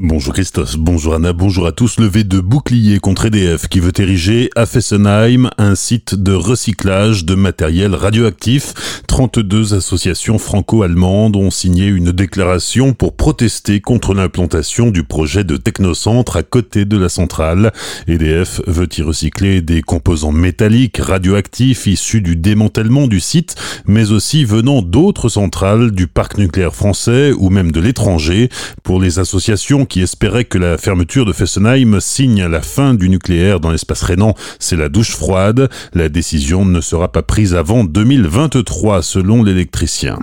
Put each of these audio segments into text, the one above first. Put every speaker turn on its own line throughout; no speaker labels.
Bonjour Christophe, bonjour Anna, bonjour à tous. Levé de bouclier contre EDF qui veut ériger à Fessenheim un site de recyclage de matériel radioactif. 32 associations franco-allemandes ont signé une déclaration pour protester contre l'implantation du projet de technocentre à côté de la centrale. EDF veut y recycler des composants métalliques radioactifs issus du démantèlement du site, mais aussi venant d'autres centrales du parc nucléaire français ou même de l'étranger. Pour les associations qui espérait que la fermeture de Fessenheim signe la fin du nucléaire dans l'espace rhénan, c'est la douche froide. La décision ne sera pas prise avant 2023 selon l'électricien.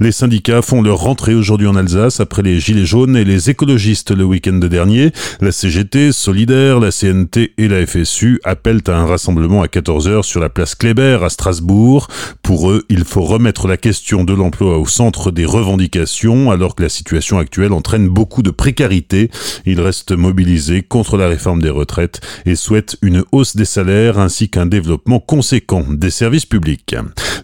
Les syndicats font leur rentrée aujourd'hui en Alsace après les Gilets jaunes et les écologistes le week-end dernier. La CGT, Solidaire, la CNT et la FSU appellent à un rassemblement à 14h sur la place Kléber à Strasbourg. Pour eux, il faut remettre la question de l'emploi au centre des revendications alors que la situation actuelle entraîne beaucoup de précarité. Ils restent mobilisés contre la réforme des retraites et souhaitent une hausse des salaires ainsi qu'un développement conséquent des services publics.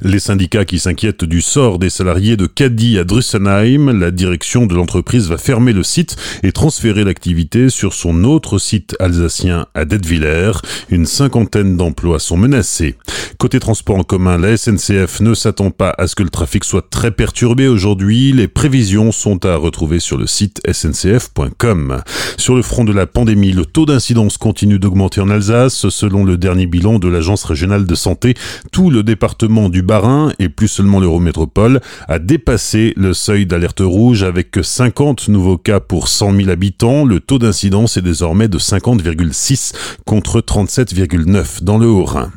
Les syndicats qui s'inquiètent du sort des salariés de Caddy à Drussenheim, la direction de l'entreprise va fermer le site et transférer l'activité sur son autre site alsacien à Detwiller. Une cinquantaine d'emplois sont menacés. Côté transport en commun, la SNCF ne s'attend pas à ce que le trafic soit très perturbé aujourd'hui. Les prévisions sont à retrouver sur le site sncf.com. Sur le front de la pandémie, le taux d'incidence continue d'augmenter en Alsace. Selon le dernier bilan de l'Agence régionale de santé, tout le département du Bas-Rhin et plus seulement l'Eurométropole a dépassé le seuil d'alerte rouge avec 50 nouveaux cas pour 100 000 habitants. Le taux d'incidence est désormais de 50,6 contre 37,9 dans le Haut-Rhin.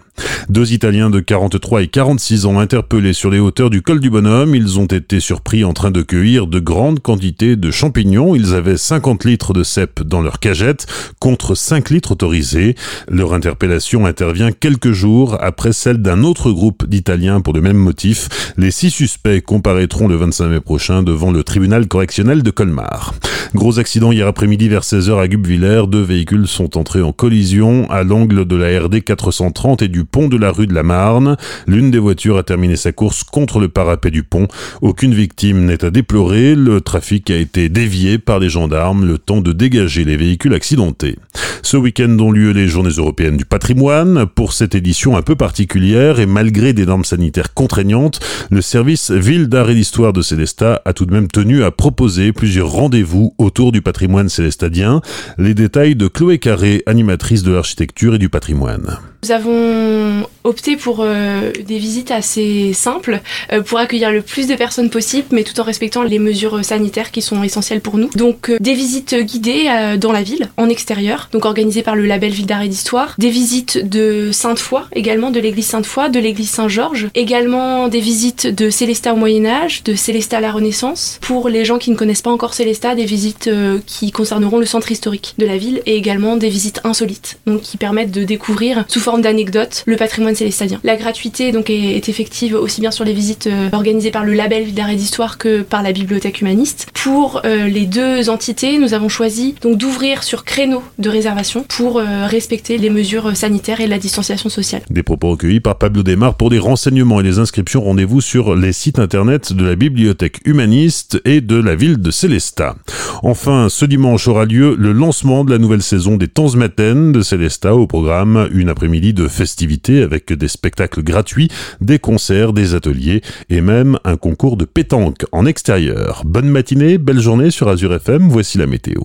Deux Italiens de 43 et 46 ans interpellés sur les hauteurs du col du Bonhomme. Ils ont été surpris en train de cueillir de grandes quantités de champignons. Ils avaient 50 litres de cèpe dans leur cagette contre 5 litres autorisés. Leur interpellation intervient quelques jours après celle d'un autre groupe d'Italiens pour le même motif. Les six suspects comparaîtront le 25 mai prochain devant le tribunal correctionnel de Colmar. Gros accident hier après-midi vers 16h à Gubwiller. Deux véhicules sont entrés en collision à l'angle de la RD 430 et du pont de la rue de la Marne. L'une des voitures a terminé sa course contre le parapet du pont. Aucune victime n'est à déplorer. Le trafic a été dévié par les gendarmes le temps de dégager les véhicules accidentés. Ce week-end ont lieu les journées européennes du patrimoine. Pour cette édition un peu particulière et malgré des normes sanitaires contraignantes, le service Ville d'art et d'histoire de Célestat a tout de même tenu à proposer plusieurs rendez-vous autour du patrimoine célestadien. Les détails de Chloé Carré, animatrice de l'architecture et du patrimoine.
Nous avons opté pour euh, des visites assez simples euh, pour accueillir le plus de personnes possible, mais tout en respectant les mesures sanitaires qui sont essentielles pour nous. Donc euh, des visites guidées dans la ville, en extérieur, donc organisées par le label Ville d'art et d'histoire. Des visites de Sainte-Foy, également de l'église Sainte-Foy, de l'église Saint-Georges. Également des visites de Célestat au Moyen-Âge, de Célestat à la Renaissance. Pour les gens qui ne connaissent pas encore Célestat, des visites qui concerneront le centre historique de la ville et également des visites insolites, donc qui permettent de découvrir sous forme d'anecdotes le patrimoine célestadien. La gratuité donc est, effective aussi bien sur les visites euh, organisées par le label d'art et d'histoire que par la bibliothèque humaniste. Pour euh, les deux entités, nous avons choisi donc d'ouvrir sur créneau de réservation pour euh, respecter les mesures sanitaires et la distanciation sociale.
Des propos recueillis par Pablo Desmar pour des renseignements et des inscriptions. Rendez-vous sur les sites internet de la bibliothèque humaniste et de la ville de Célestat. Enfin, ce dimanche aura lieu le lancement de la nouvelle saison des Temps Maten de Célestat au programme une de festivités avec des spectacles gratuits, des concerts, des ateliers et même un concours de pétanque en extérieur. Bonne matinée, belle journée sur Azure FM, voici la météo.